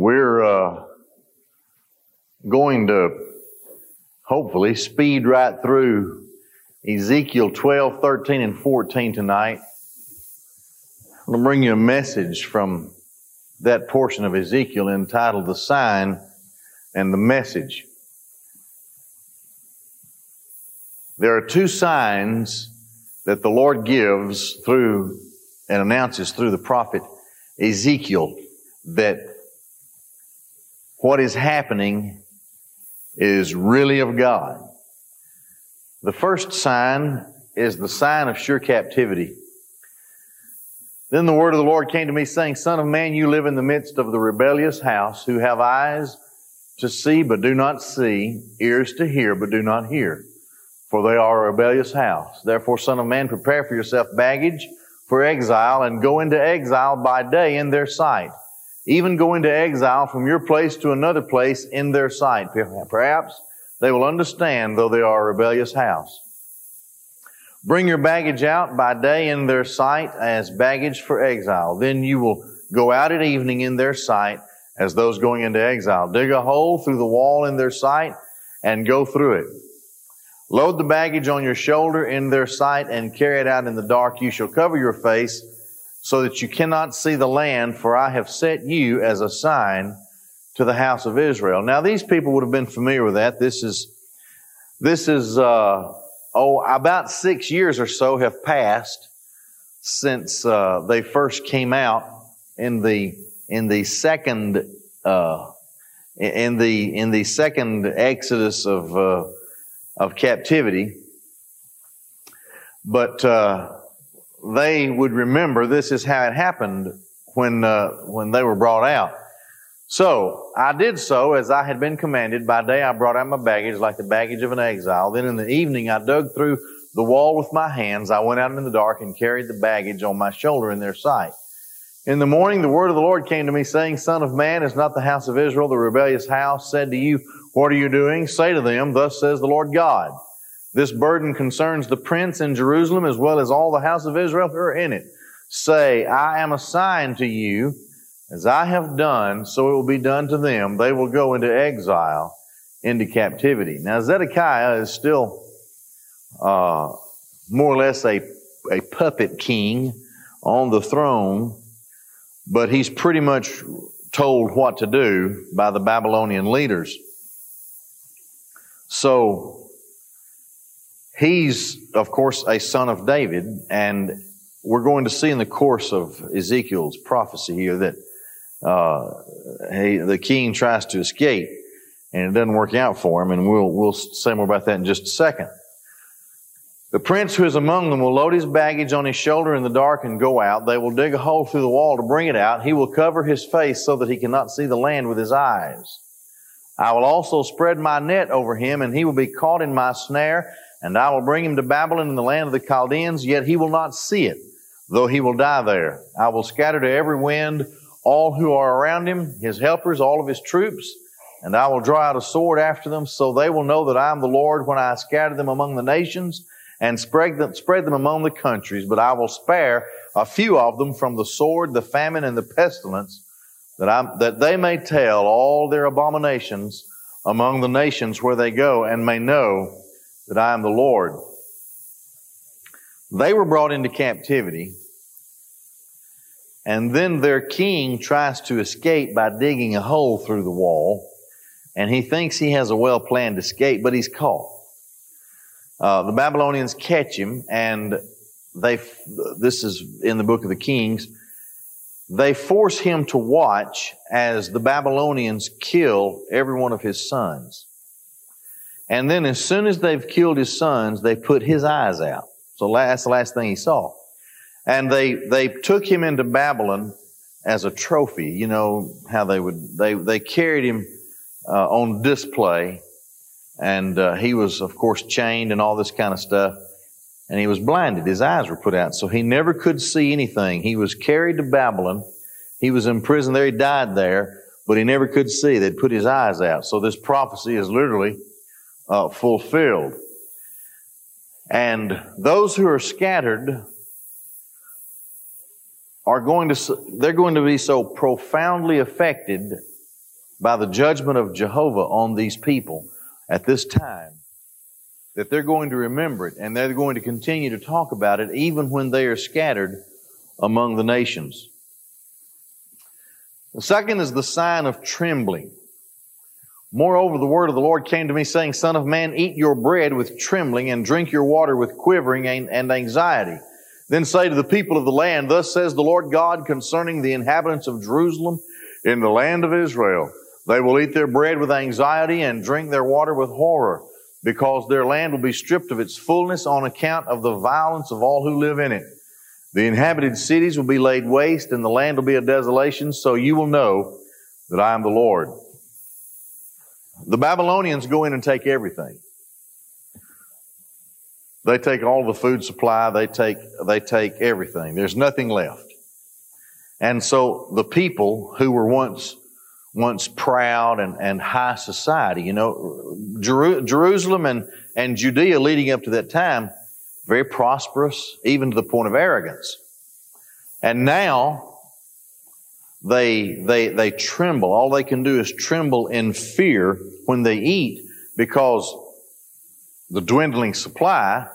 We're uh, going to hopefully speed right through Ezekiel 12, 13, and 14 tonight. I'm going to bring you a message from that portion of Ezekiel entitled The Sign and the Message. There are two signs that the Lord gives through and announces through the prophet Ezekiel that what is happening is really of God. The first sign is the sign of sure captivity. Then the word of the Lord came to me saying, Son of man, you live in the midst of the rebellious house who have eyes to see but do not see, ears to hear but do not hear. For they are a rebellious house. Therefore, son of man, prepare for yourself baggage for exile and go into exile by day in their sight even go into exile from your place to another place in their sight. Perhaps they will understand, though they are a rebellious house. Bring your baggage out by day in their sight as baggage for exile. Then you will go out at evening in their sight as those going into exile. Dig a hole through the wall in their sight and go through it. Load the baggage on your shoulder in their sight and carry it out in the dark. You shall cover your face so that you cannot see the land, for I have set you as a sign to the house of Israel. Now, these people would have been familiar with that. This is, this is, uh, oh, about six years or so have passed since uh, they first came out in the in the second uh, in the in the second exodus of uh, of captivity. But uh, they would remember this is how it happened when, uh, when they were brought out. So I did so as I had been commanded. By day I brought out my baggage like the baggage of an exile. Then in the evening I dug through the wall with my hands. I went out in the dark and carried the baggage on my shoulder in their sight. In the morning the word of the Lord came to me saying, Son of man, is not the house of Israel the rebellious house said to you, What are you doing? Say to them, Thus says the Lord God. This burden concerns the prince in Jerusalem as well as all the house of Israel who are in it. Say, I am assigned to you, as I have done, so it will be done to them. They will go into exile, into captivity. Now, Zedekiah is still uh, more or less a, a puppet king on the throne, but he's pretty much told what to do by the Babylonian leaders. So, He's, of course, a son of David, and we're going to see in the course of Ezekiel's prophecy here that uh, he, the king tries to escape, and it doesn't work out for him, and we'll we'll say more about that in just a second. The prince who is among them will load his baggage on his shoulder in the dark and go out. They will dig a hole through the wall to bring it out. He will cover his face so that he cannot see the land with his eyes. I will also spread my net over him, and he will be caught in my snare and I will bring him to Babylon in the land of the Chaldeans, yet he will not see it, though he will die there. I will scatter to every wind all who are around him, his helpers, all of his troops, and I will draw out a sword after them, so they will know that I am the Lord when I scatter them among the nations and spread them, spread them among the countries. But I will spare a few of them from the sword, the famine, and the pestilence, that, I, that they may tell all their abominations among the nations where they go, and may know that I am the Lord. They were brought into captivity, and then their king tries to escape by digging a hole through the wall, and he thinks he has a well planned escape, but he's caught. Uh, the Babylonians catch him, and they, this is in the book of the Kings, they force him to watch as the Babylonians kill every one of his sons. And then as soon as they've killed his sons, they put his eyes out. So that's the last thing he saw. And they, they took him into Babylon as a trophy. You know how they would, they, they carried him uh, on display. And uh, he was, of course, chained and all this kind of stuff. And he was blinded. His eyes were put out. So he never could see anything. He was carried to Babylon. He was in prison there. He died there, but he never could see. They'd put his eyes out. So this prophecy is literally uh, fulfilled. And those who are scattered are going to, they're going to be so profoundly affected by the judgment of Jehovah on these people at this time that they're going to remember it and they're going to continue to talk about it even when they are scattered among the nations. The second is the sign of trembling. Moreover, the word of the Lord came to me saying, Son of man, eat your bread with trembling and drink your water with quivering and anxiety. Then say to the people of the land, Thus says the Lord God concerning the inhabitants of Jerusalem in the land of Israel. They will eat their bread with anxiety and drink their water with horror, because their land will be stripped of its fullness on account of the violence of all who live in it. The inhabited cities will be laid waste and the land will be a desolation, so you will know that I am the Lord. The Babylonians go in and take everything. They take all the food supply, they take, they take everything. There's nothing left. And so the people who were once, once proud and, and high society, you know, Jeru- Jerusalem and, and Judea leading up to that time, very prosperous, even to the point of arrogance. And now they, they, they tremble. All they can do is tremble in fear when they eat because the dwindling supply,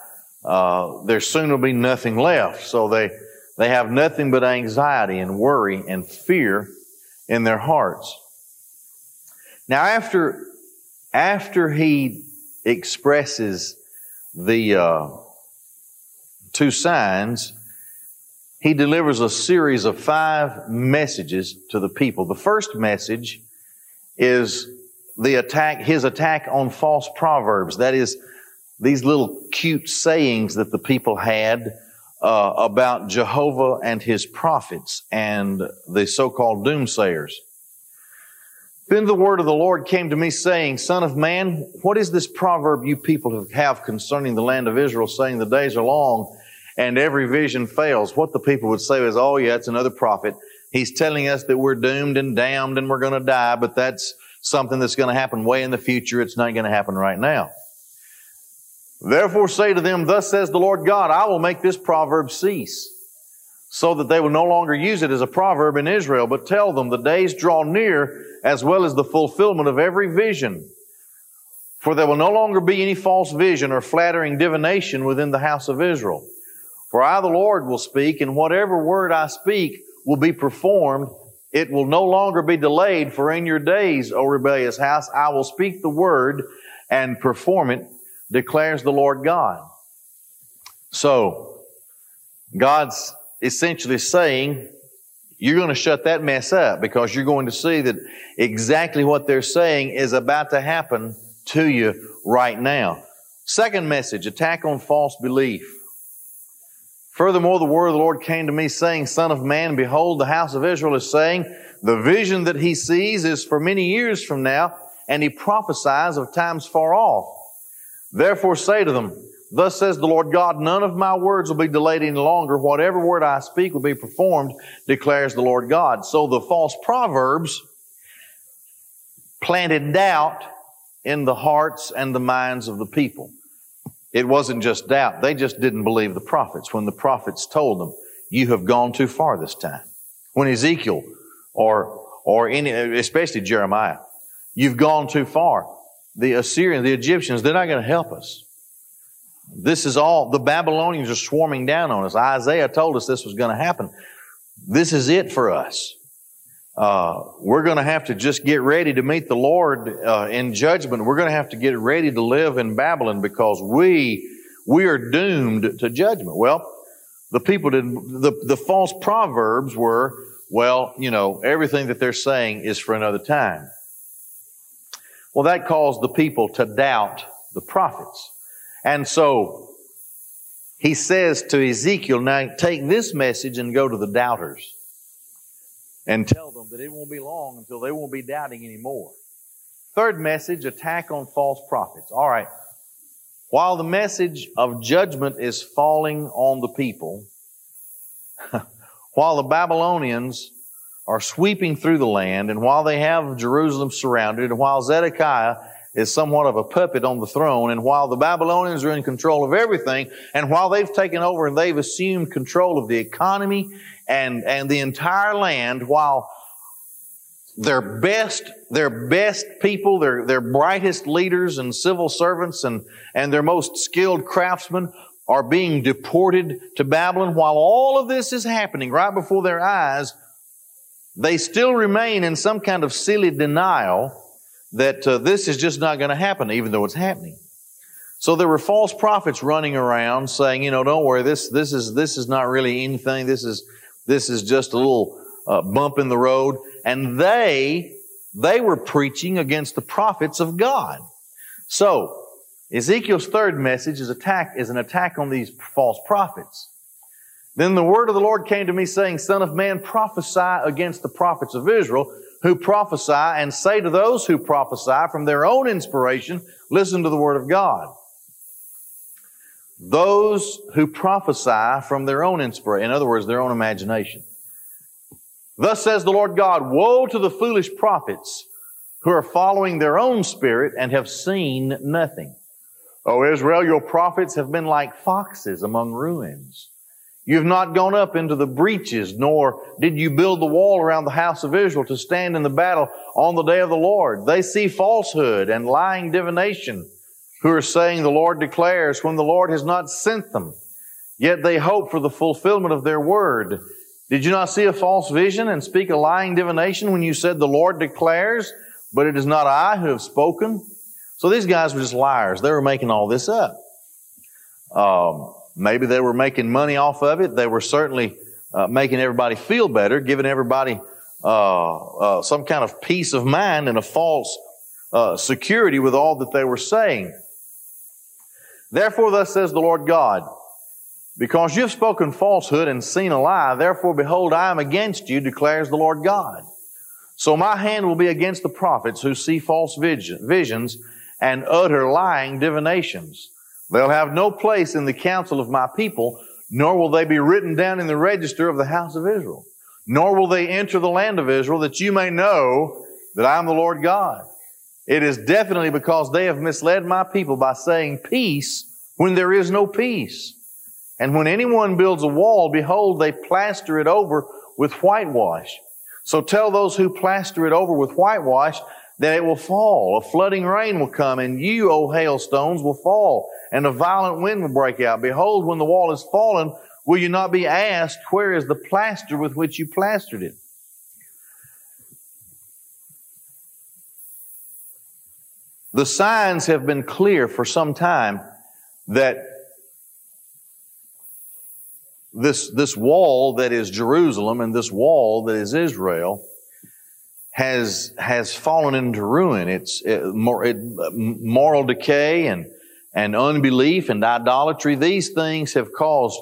uh, there soon will be nothing left. So they, they have nothing but anxiety and worry and fear in their hearts. Now, after, after he expresses the uh, two signs, he delivers a series of five messages to the people. The first message is the attack, his attack on false proverbs. That is, these little cute sayings that the people had uh, about Jehovah and his prophets and the so-called doomsayers. Then the word of the Lord came to me saying, Son of man, what is this proverb you people have concerning the land of Israel, saying the days are long and every vision fails? What the people would say is, oh yeah, it's another prophet. He's telling us that we're doomed and damned and we're going to die, but that's something that's going to happen way in the future. It's not going to happen right now. Therefore say to them, thus says the Lord God, I will make this proverb cease so that they will no longer use it as a proverb in Israel, but tell them the days draw near as well as the fulfillment of every vision. For there will no longer be any false vision or flattering divination within the house of Israel. For I, the Lord, will speak, and whatever word I speak will be performed it will no longer be delayed, for in your days, O rebellious house, I will speak the word and perform it, declares the Lord God. So, God's essentially saying, you're going to shut that mess up because you're going to see that exactly what they're saying is about to happen to you right now. Second message, attack on false belief. Furthermore, the word of the Lord came to me saying, Son of man, behold, the house of Israel is saying, the vision that he sees is for many years from now, and he prophesies of times far off. Therefore say to them, Thus says the Lord God, none of my words will be delayed any longer. Whatever word I speak will be performed, declares the Lord God. So the false proverbs planted doubt in the hearts and the minds of the people. It wasn't just doubt. They just didn't believe the prophets when the prophets told them, you have gone too far this time. When Ezekiel or, or any, especially Jeremiah, you've gone too far. The Assyrians, the Egyptians, they're not going to help us. This is all, the Babylonians are swarming down on us. Isaiah told us this was going to happen. This is it for us. Uh, we're going to have to just get ready to meet the Lord uh, in judgment. We're going to have to get ready to live in Babylon because we we are doomed to judgment. Well, the people did the the false proverbs were well, you know, everything that they're saying is for another time. Well, that caused the people to doubt the prophets, and so he says to Ezekiel, "Now take this message and go to the doubters." And tell them that it won't be long until they won't be doubting anymore. Third message, attack on false prophets. All right. While the message of judgment is falling on the people, while the Babylonians are sweeping through the land, and while they have Jerusalem surrounded, and while Zedekiah is somewhat of a puppet on the throne, and while the Babylonians are in control of everything, and while they've taken over and they've assumed control of the economy and, and the entire land while their best, their best people, their, their brightest leaders and civil servants and, and their most skilled craftsmen are being deported to Babylon. While all of this is happening right before their eyes, they still remain in some kind of silly denial that uh, this is just not going to happen, even though it's happening. So there were false prophets running around saying, you know, don't worry, this, this is, this is not really anything. This is, this is just a little uh, bump in the road. And they, they were preaching against the prophets of God. So, Ezekiel's third message is attack, is an attack on these false prophets. Then the word of the Lord came to me saying, Son of man, prophesy against the prophets of Israel who prophesy and say to those who prophesy from their own inspiration, listen to the word of God. Those who prophesy from their own inspiration, in other words, their own imagination. Thus says the Lord God, woe to the foolish prophets who are following their own spirit and have seen nothing. O Israel, your prophets have been like foxes among ruins. You have not gone up into the breaches, nor did you build the wall around the house of Israel to stand in the battle on the day of the Lord. They see falsehood and lying divination, who are saying the Lord declares when the Lord has not sent them. Yet they hope for the fulfillment of their word. Did you not see a false vision and speak a lying divination when you said the Lord declares, but it is not I who have spoken? So these guys were just liars. They were making all this up. Um, maybe they were making money off of it. They were certainly uh, making everybody feel better, giving everybody uh, uh, some kind of peace of mind and a false uh, security with all that they were saying. Therefore, thus says the Lord God, because you have spoken falsehood and seen a lie, therefore behold, I am against you, declares the Lord God. So my hand will be against the prophets who see false visions and utter lying divinations. They'll have no place in the council of my people, nor will they be written down in the register of the house of Israel. Nor will they enter the land of Israel that you may know that I am the Lord God. It is definitely because they have misled my people by saying peace when there is no peace. And when anyone builds a wall, behold, they plaster it over with whitewash. So tell those who plaster it over with whitewash that it will fall. A flooding rain will come, and you, O hailstones, will fall, and a violent wind will break out. Behold, when the wall is fallen, will you not be asked, Where is the plaster with which you plastered it? The signs have been clear for some time that this, this wall that is Jerusalem and this wall that is Israel has, has fallen into ruin. It's it, it, moral decay and, and unbelief and idolatry. These things have caused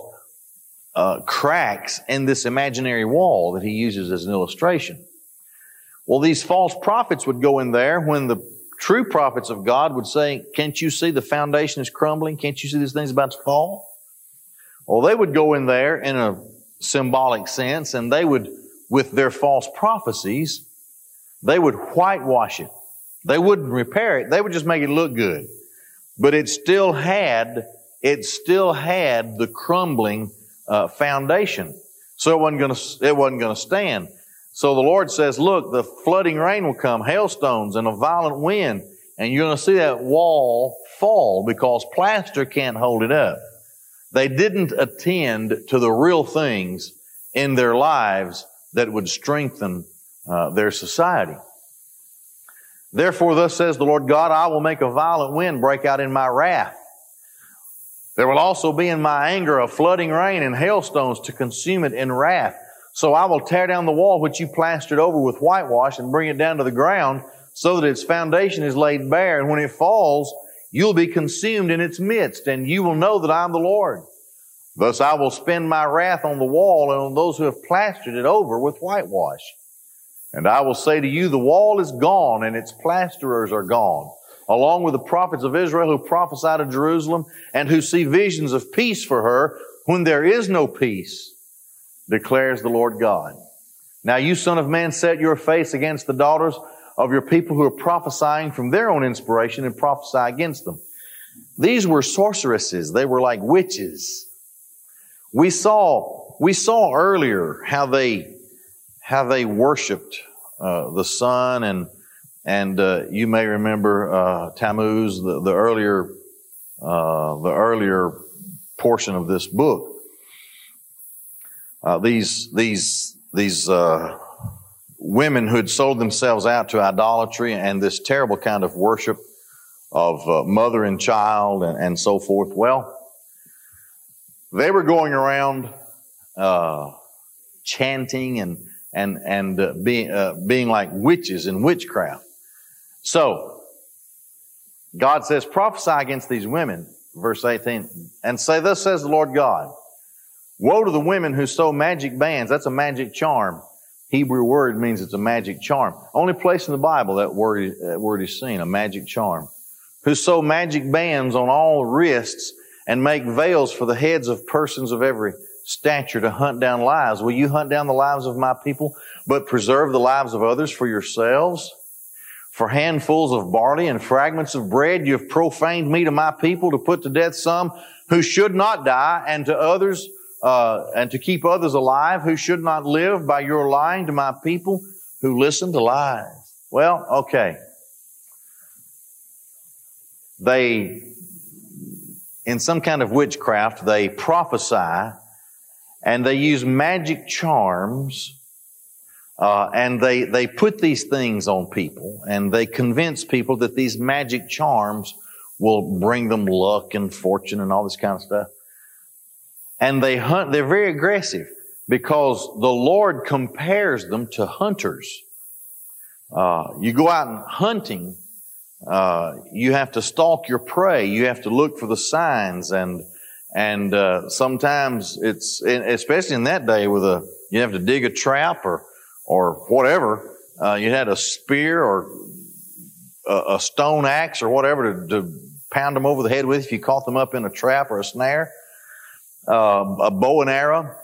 uh, cracks in this imaginary wall that he uses as an illustration. Well, these false prophets would go in there when the true prophets of God would say, Can't you see the foundation is crumbling? Can't you see this thing's about to fall? Well, they would go in there in a symbolic sense and they would, with their false prophecies, they would whitewash it. They wouldn't repair it. They would just make it look good. But it still had, it still had the crumbling uh, foundation. So it wasn't going to, it wasn't going to stand. So the Lord says, look, the flooding rain will come, hailstones and a violent wind, and you're going to see that wall fall because plaster can't hold it up. They didn't attend to the real things in their lives that would strengthen uh, their society. Therefore, thus says the Lord God, I will make a violent wind break out in my wrath. There will also be in my anger a flooding rain and hailstones to consume it in wrath. So I will tear down the wall which you plastered over with whitewash and bring it down to the ground so that its foundation is laid bare. And when it falls, You'll be consumed in its midst, and you will know that I am the Lord. Thus I will spend my wrath on the wall and on those who have plastered it over with whitewash. And I will say to you, the wall is gone and its plasterers are gone, along with the prophets of Israel who prophesy to Jerusalem and who see visions of peace for her when there is no peace, declares the Lord God. Now you son of man, set your face against the daughters of your people who are prophesying from their own inspiration and prophesy against them. These were sorceresses. They were like witches. We saw, we saw earlier how they, how they worshiped, uh, the sun, and and uh, you may remember uh, Tammuz, the, the earlier uh, the earlier portion of this book. Uh, these these these uh, women who had sold themselves out to idolatry and this terrible kind of worship of uh, mother and child and, and, so forth. Well, they were going around uh, chanting and and and uh, being uh, being like witches in witchcraft. So God says, prophesy against these women, verse 18, and say, Thus says the Lord God, Woe to the women who sew magic bands. That's a magic charm. Hebrew word means it's a magic charm. Only place in the Bible that word, that word is seen, a magic charm. Who sew magic bands on all wrists and make veils for the heads of persons of every stature to hunt down lives. Will you hunt down the lives of my people, but preserve the lives of others for yourselves? For handfuls of barley and fragments of bread, you have profaned me to my people to put to death some who should not die, and to others, uh, and to keep others alive who should not live by your lying to my people who listen to lies. Well, okay. They, in some kind of witchcraft, they prophesy and they use magic charms uh, and they, they put these things on people and they convince people that these magic charms will bring them luck and fortune and all this kind of stuff. And they hunt, they're very aggressive because the Lord compares them to hunters. Uh, you go out and hunting, uh, you have to stalk your prey. You have to look for the signs and, and, uh, sometimes it's, especially in that day with a, you have to dig a trap or, or whatever. Uh, you had a spear or a, a stone axe or whatever to, to, pound them over the head with if you caught them up in a trap or a snare. Uh, a bow and arrow.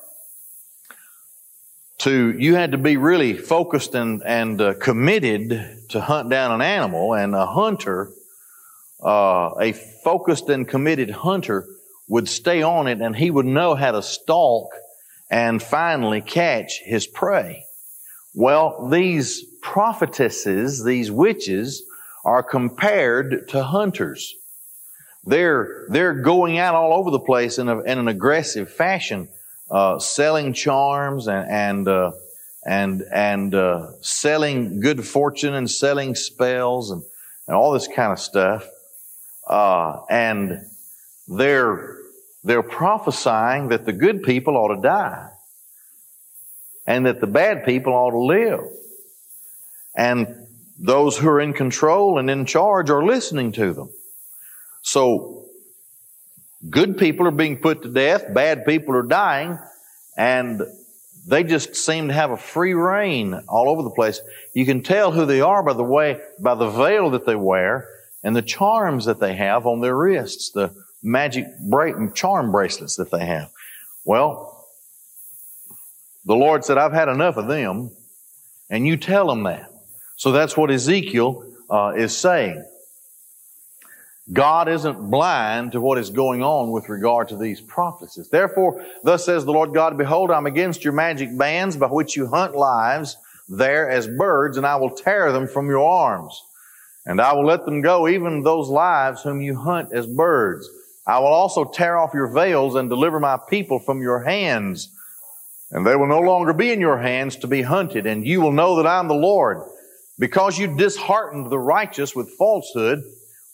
To you had to be really focused and and uh, committed to hunt down an animal, and a hunter, uh, a focused and committed hunter, would stay on it, and he would know how to stalk and finally catch his prey. Well, these prophetesses, these witches, are compared to hunters. They're, they're going out all over the place in, a, in an aggressive fashion, uh, selling charms and, and, uh, and, and uh, selling good fortune and selling spells and, and all this kind of stuff. Uh, and they're, they're prophesying that the good people ought to die and that the bad people ought to live. And those who are in control and in charge are listening to them. So, good people are being put to death, bad people are dying, and they just seem to have a free rein all over the place. You can tell who they are by the way, by the veil that they wear and the charms that they have on their wrists, the magic bra- charm bracelets that they have. Well, the Lord said, I've had enough of them, and you tell them that. So that's what Ezekiel uh, is saying. God isn't blind to what is going on with regard to these prophecies. Therefore, thus says the Lord God, Behold, I'm against your magic bands by which you hunt lives there as birds, and I will tear them from your arms. And I will let them go, even those lives whom you hunt as birds. I will also tear off your veils and deliver my people from your hands and they will no longer be in your hands to be hunted, and you will know that I am the Lord. Because you disheartened the righteous with falsehood,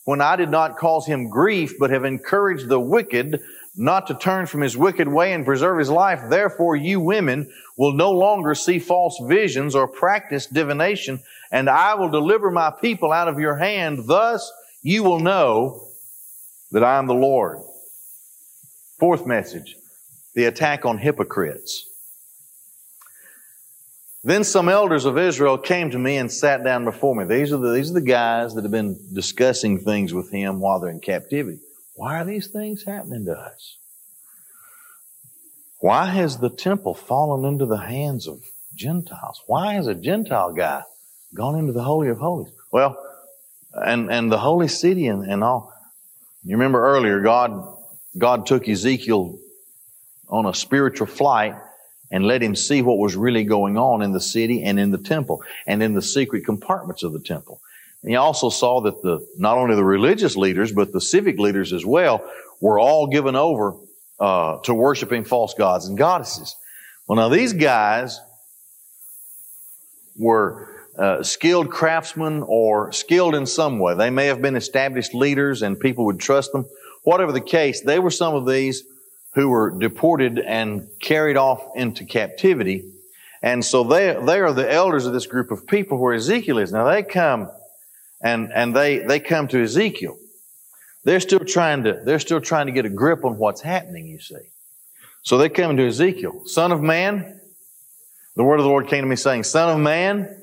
when I did not cause him grief, but have encouraged the wicked not to turn from his wicked way and preserve his life. Therefore, you women will no longer see false visions or practice divination, and I will deliver my people out of your hand. Thus, you will know that I am the Lord. Fourth message, the attack on hypocrites. Then some elders of Israel came to me and sat down before me. These are the, these are the guys that have been discussing things with him while they're in captivity. Why are these things happening to us? Why has the temple fallen into the hands of Gentiles? Why has a Gentile guy gone into the Holy of Holies? Well, and, and the holy city and, and all. You remember earlier, God, God took Ezekiel on a spiritual flight and let him see what was really going on in the city and in the temple and in the secret compartments of the temple. And he also saw that the, not only the religious leaders, but the civic leaders as well were all given over, uh, to worshiping false gods and goddesses. Well, now these guys were uh, skilled craftsmen or skilled in some way. They may have been established leaders and people would trust them. Whatever the case, they were some of these who were deported and carried off into captivity. And so they, they are the elders of this group of people where Ezekiel is. Now they come and, and they, they come to Ezekiel. They're still trying to, they're still trying to get a grip on what's happening, you see. So they come to Ezekiel. Son of man, the word of the Lord came to me saying, Son of man,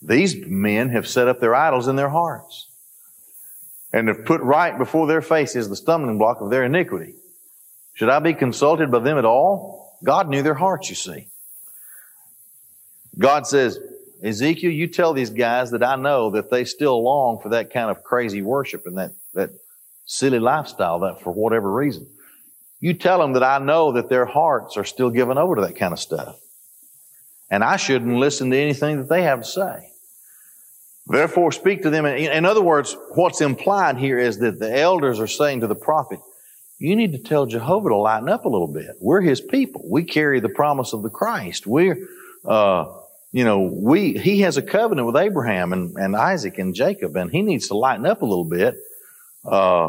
these men have set up their idols in their hearts and have put right before their faces the stumbling block of their iniquity. Should I be consulted by them at all? God knew their hearts, you see. God says, Ezekiel, you tell these guys that I know that they still long for that kind of crazy worship and that, that silly lifestyle, that for whatever reason. You tell them that I know that their hearts are still given over to that kind of stuff. And I shouldn't listen to anything that they have to say. Therefore, speak to them. In other words, what's implied here is that the elders are saying to the prophet, you need to tell Jehovah to lighten up a little bit. We're his people. We carry the promise of the Christ. We're, uh, you know, we, he has a covenant with Abraham and, and Isaac and Jacob, and he needs to lighten up a little bit, uh,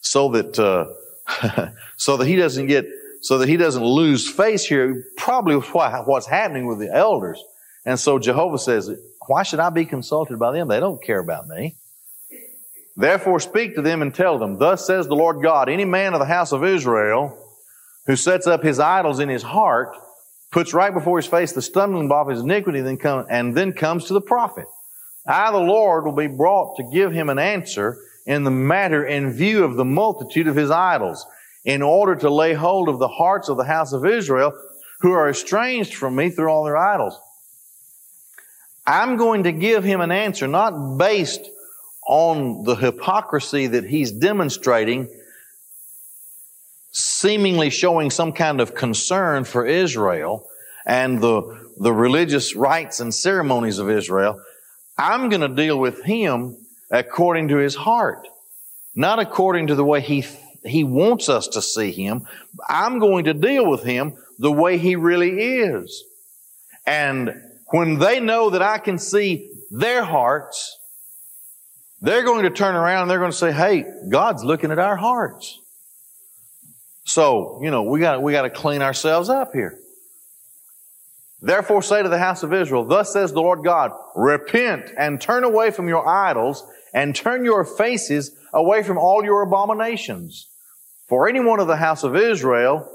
so that, uh, so that he doesn't get, so that he doesn't lose face here. Probably what's happening with the elders. And so Jehovah says, why should I be consulted by them? They don't care about me. Therefore speak to them and tell them, Thus says the Lord God, any man of the house of Israel who sets up his idols in his heart, puts right before his face the stumbling block of his iniquity, then come, and then comes to the prophet. I, the Lord, will be brought to give him an answer in the matter in view of the multitude of his idols, in order to lay hold of the hearts of the house of Israel, who are estranged from me through all their idols. I'm going to give him an answer not based on the hypocrisy that he's demonstrating, seemingly showing some kind of concern for Israel and the, the religious rites and ceremonies of Israel, I'm going to deal with him according to his heart, not according to the way he, he wants us to see him. I'm going to deal with him the way he really is. And when they know that I can see their hearts, they're going to turn around and they're going to say, hey, God's looking at our hearts. So, you know, we got, we got to clean ourselves up here. Therefore say to the house of Israel, thus says the Lord God, repent and turn away from your idols and turn your faces away from all your abominations. For any one of the house of Israel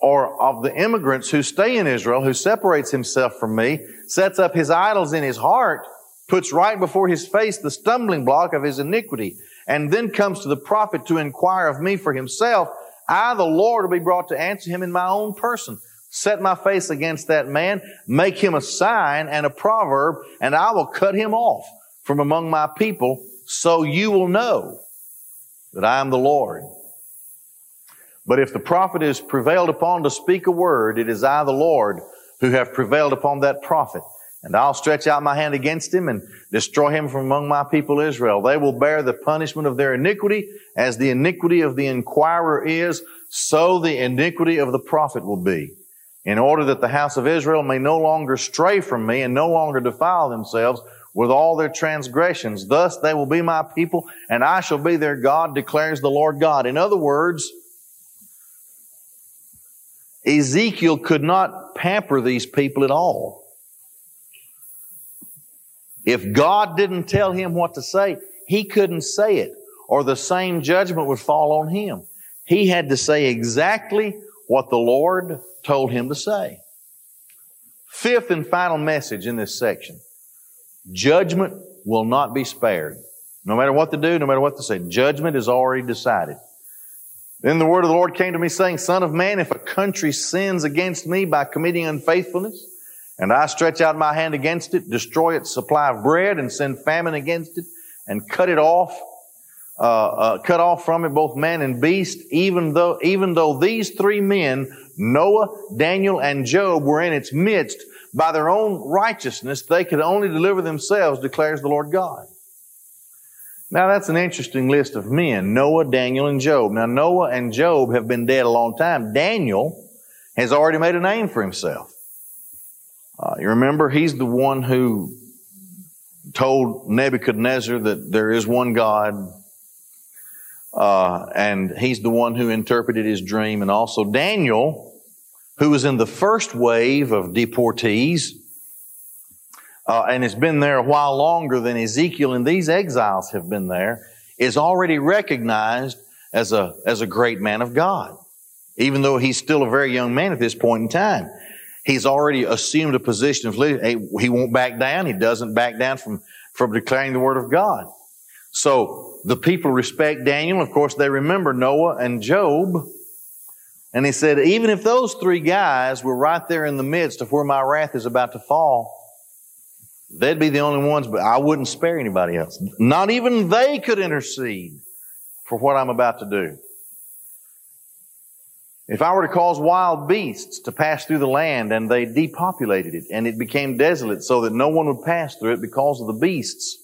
or of the immigrants who stay in Israel, who separates himself from me, sets up his idols in his heart, puts right before his face the stumbling block of his iniquity, and then comes to the prophet to inquire of me for himself, I, the Lord, will be brought to answer him in my own person. Set my face against that man, make him a sign and a proverb, and I will cut him off from among my people, so you will know that I am the Lord. But if the prophet is prevailed upon to speak a word, it is I, the Lord, who have prevailed upon that prophet. And I'll stretch out my hand against him and destroy him from among my people Israel. They will bear the punishment of their iniquity as the iniquity of the inquirer is, so the iniquity of the prophet will be. In order that the house of Israel may no longer stray from me and no longer defile themselves with all their transgressions. Thus they will be my people and I shall be their God, declares the Lord God. In other words, Ezekiel could not pamper these people at all. If God didn't tell him what to say, he couldn't say it, or the same judgment would fall on him. He had to say exactly what the Lord told him to say. Fifth and final message in this section. Judgment will not be spared. No matter what to do, no matter what to say, judgment is already decided. Then the word of the Lord came to me saying, Son of man, if a country sins against me by committing unfaithfulness, and I stretch out my hand against it, destroy its supply of bread, and send famine against it, and cut it off. uh, uh, cut off from it both man and beast, even though, even though these three men, Noah, Daniel, and Job were in its midst, by their own righteousness, they could only deliver themselves, declares the Lord God. Now that's an interesting list of men. Noah, Daniel, and Job. Now Noah and Job have been dead a long time. Daniel has already made a name for himself. Uh, you remember, he's the one who told Nebuchadnezzar that there is one God, uh, and he's the one who interpreted his dream. And also Daniel, who was in the first wave of deportees, uh, and has been there a while longer than Ezekiel and these exiles have been there, is already recognized as a, as a great man of God. Even though he's still a very young man at this point in time. He's already assumed a position of leadership. He won't back down. He doesn't back down from, from declaring the word of God. So the people respect Daniel. Of course, they remember Noah and Job. And he said, even if those three guys were right there in the midst of where my wrath is about to fall, they'd be the only ones, but I wouldn't spare anybody else. Not even they could intercede for what I'm about to do. If I were to cause wild beasts to pass through the land and they depopulated it and it became desolate so that no one would pass through it because of the beasts,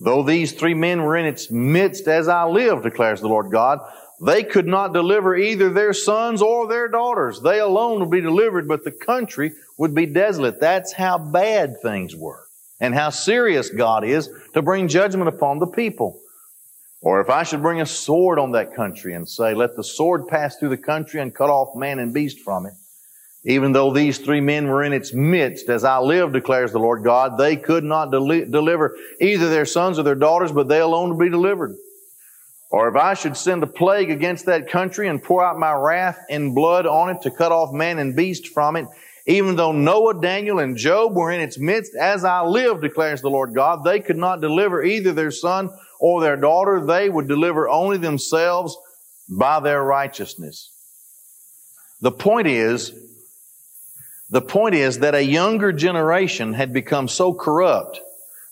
though these three men were in its midst as I live, declares the Lord God, they could not deliver either their sons or their daughters. They alone would be delivered, but the country would be desolate. That's how bad things were and how serious God is to bring judgment upon the people. Or if I should bring a sword on that country and say, let the sword pass through the country and cut off man and beast from it, even though these three men were in its midst, as I live, declares the Lord God, they could not deli- deliver either their sons or their daughters, but they alone would be delivered. Or if I should send a plague against that country and pour out my wrath in blood on it to cut off man and beast from it, even though Noah, Daniel, and Job were in its midst, as I live, declares the Lord God, they could not deliver either their son or their daughter, they would deliver only themselves by their righteousness. The point is, the point is that a younger generation had become so corrupt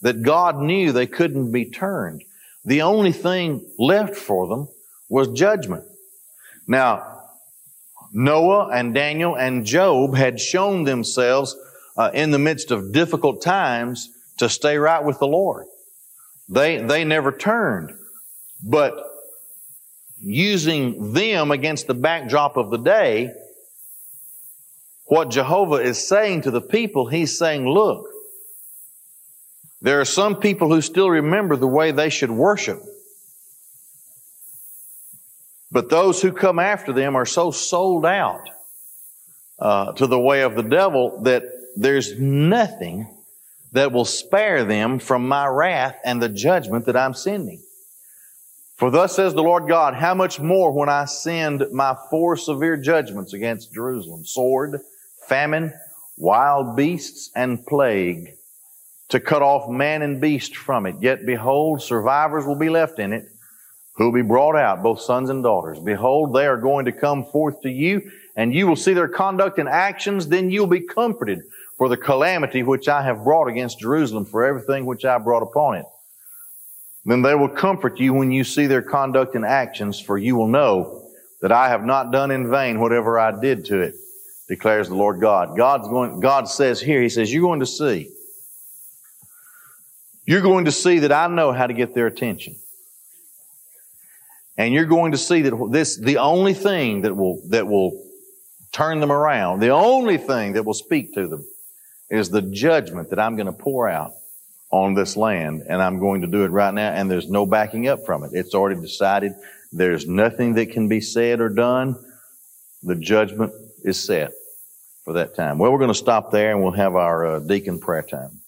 that God knew they couldn't be turned. The only thing left for them was judgment. Now, Noah and Daniel and Job had shown themselves uh, in the midst of difficult times to stay right with the Lord. They, they never turned. But using them against the backdrop of the day, what Jehovah is saying to the people, he's saying, look, there are some people who still remember the way they should worship. But those who come after them are so sold out uh, to the way of the devil that there's nothing that will spare them from my wrath and the judgment that I'm sending. For thus says the Lord God, how much more when I send my four severe judgments against Jerusalem, sword, famine, wild beasts, and plague, to cut off man and beast from it. Yet behold, survivors will be left in it, who will be brought out, both sons and daughters. Behold, they are going to come forth to you, and you will see their conduct and actions, then you'll be comforted for the calamity which I have brought against Jerusalem, for everything which I brought upon it. Then they will comfort you when you see their conduct and actions, for you will know that I have not done in vain whatever I did to it, declares the Lord God. God's going, God says here, He says, you're going to see. You're going to see that I know how to get their attention. And you're going to see that this, the only thing that will, that will turn them around, the only thing that will speak to them is the judgment that I'm going to pour out on this land, and I'm going to do it right now, and there's no backing up from it. It's already decided. There's nothing that can be said or done. The judgment is set for that time. Well, we're going to stop there, and we'll have our uh, deacon prayer time.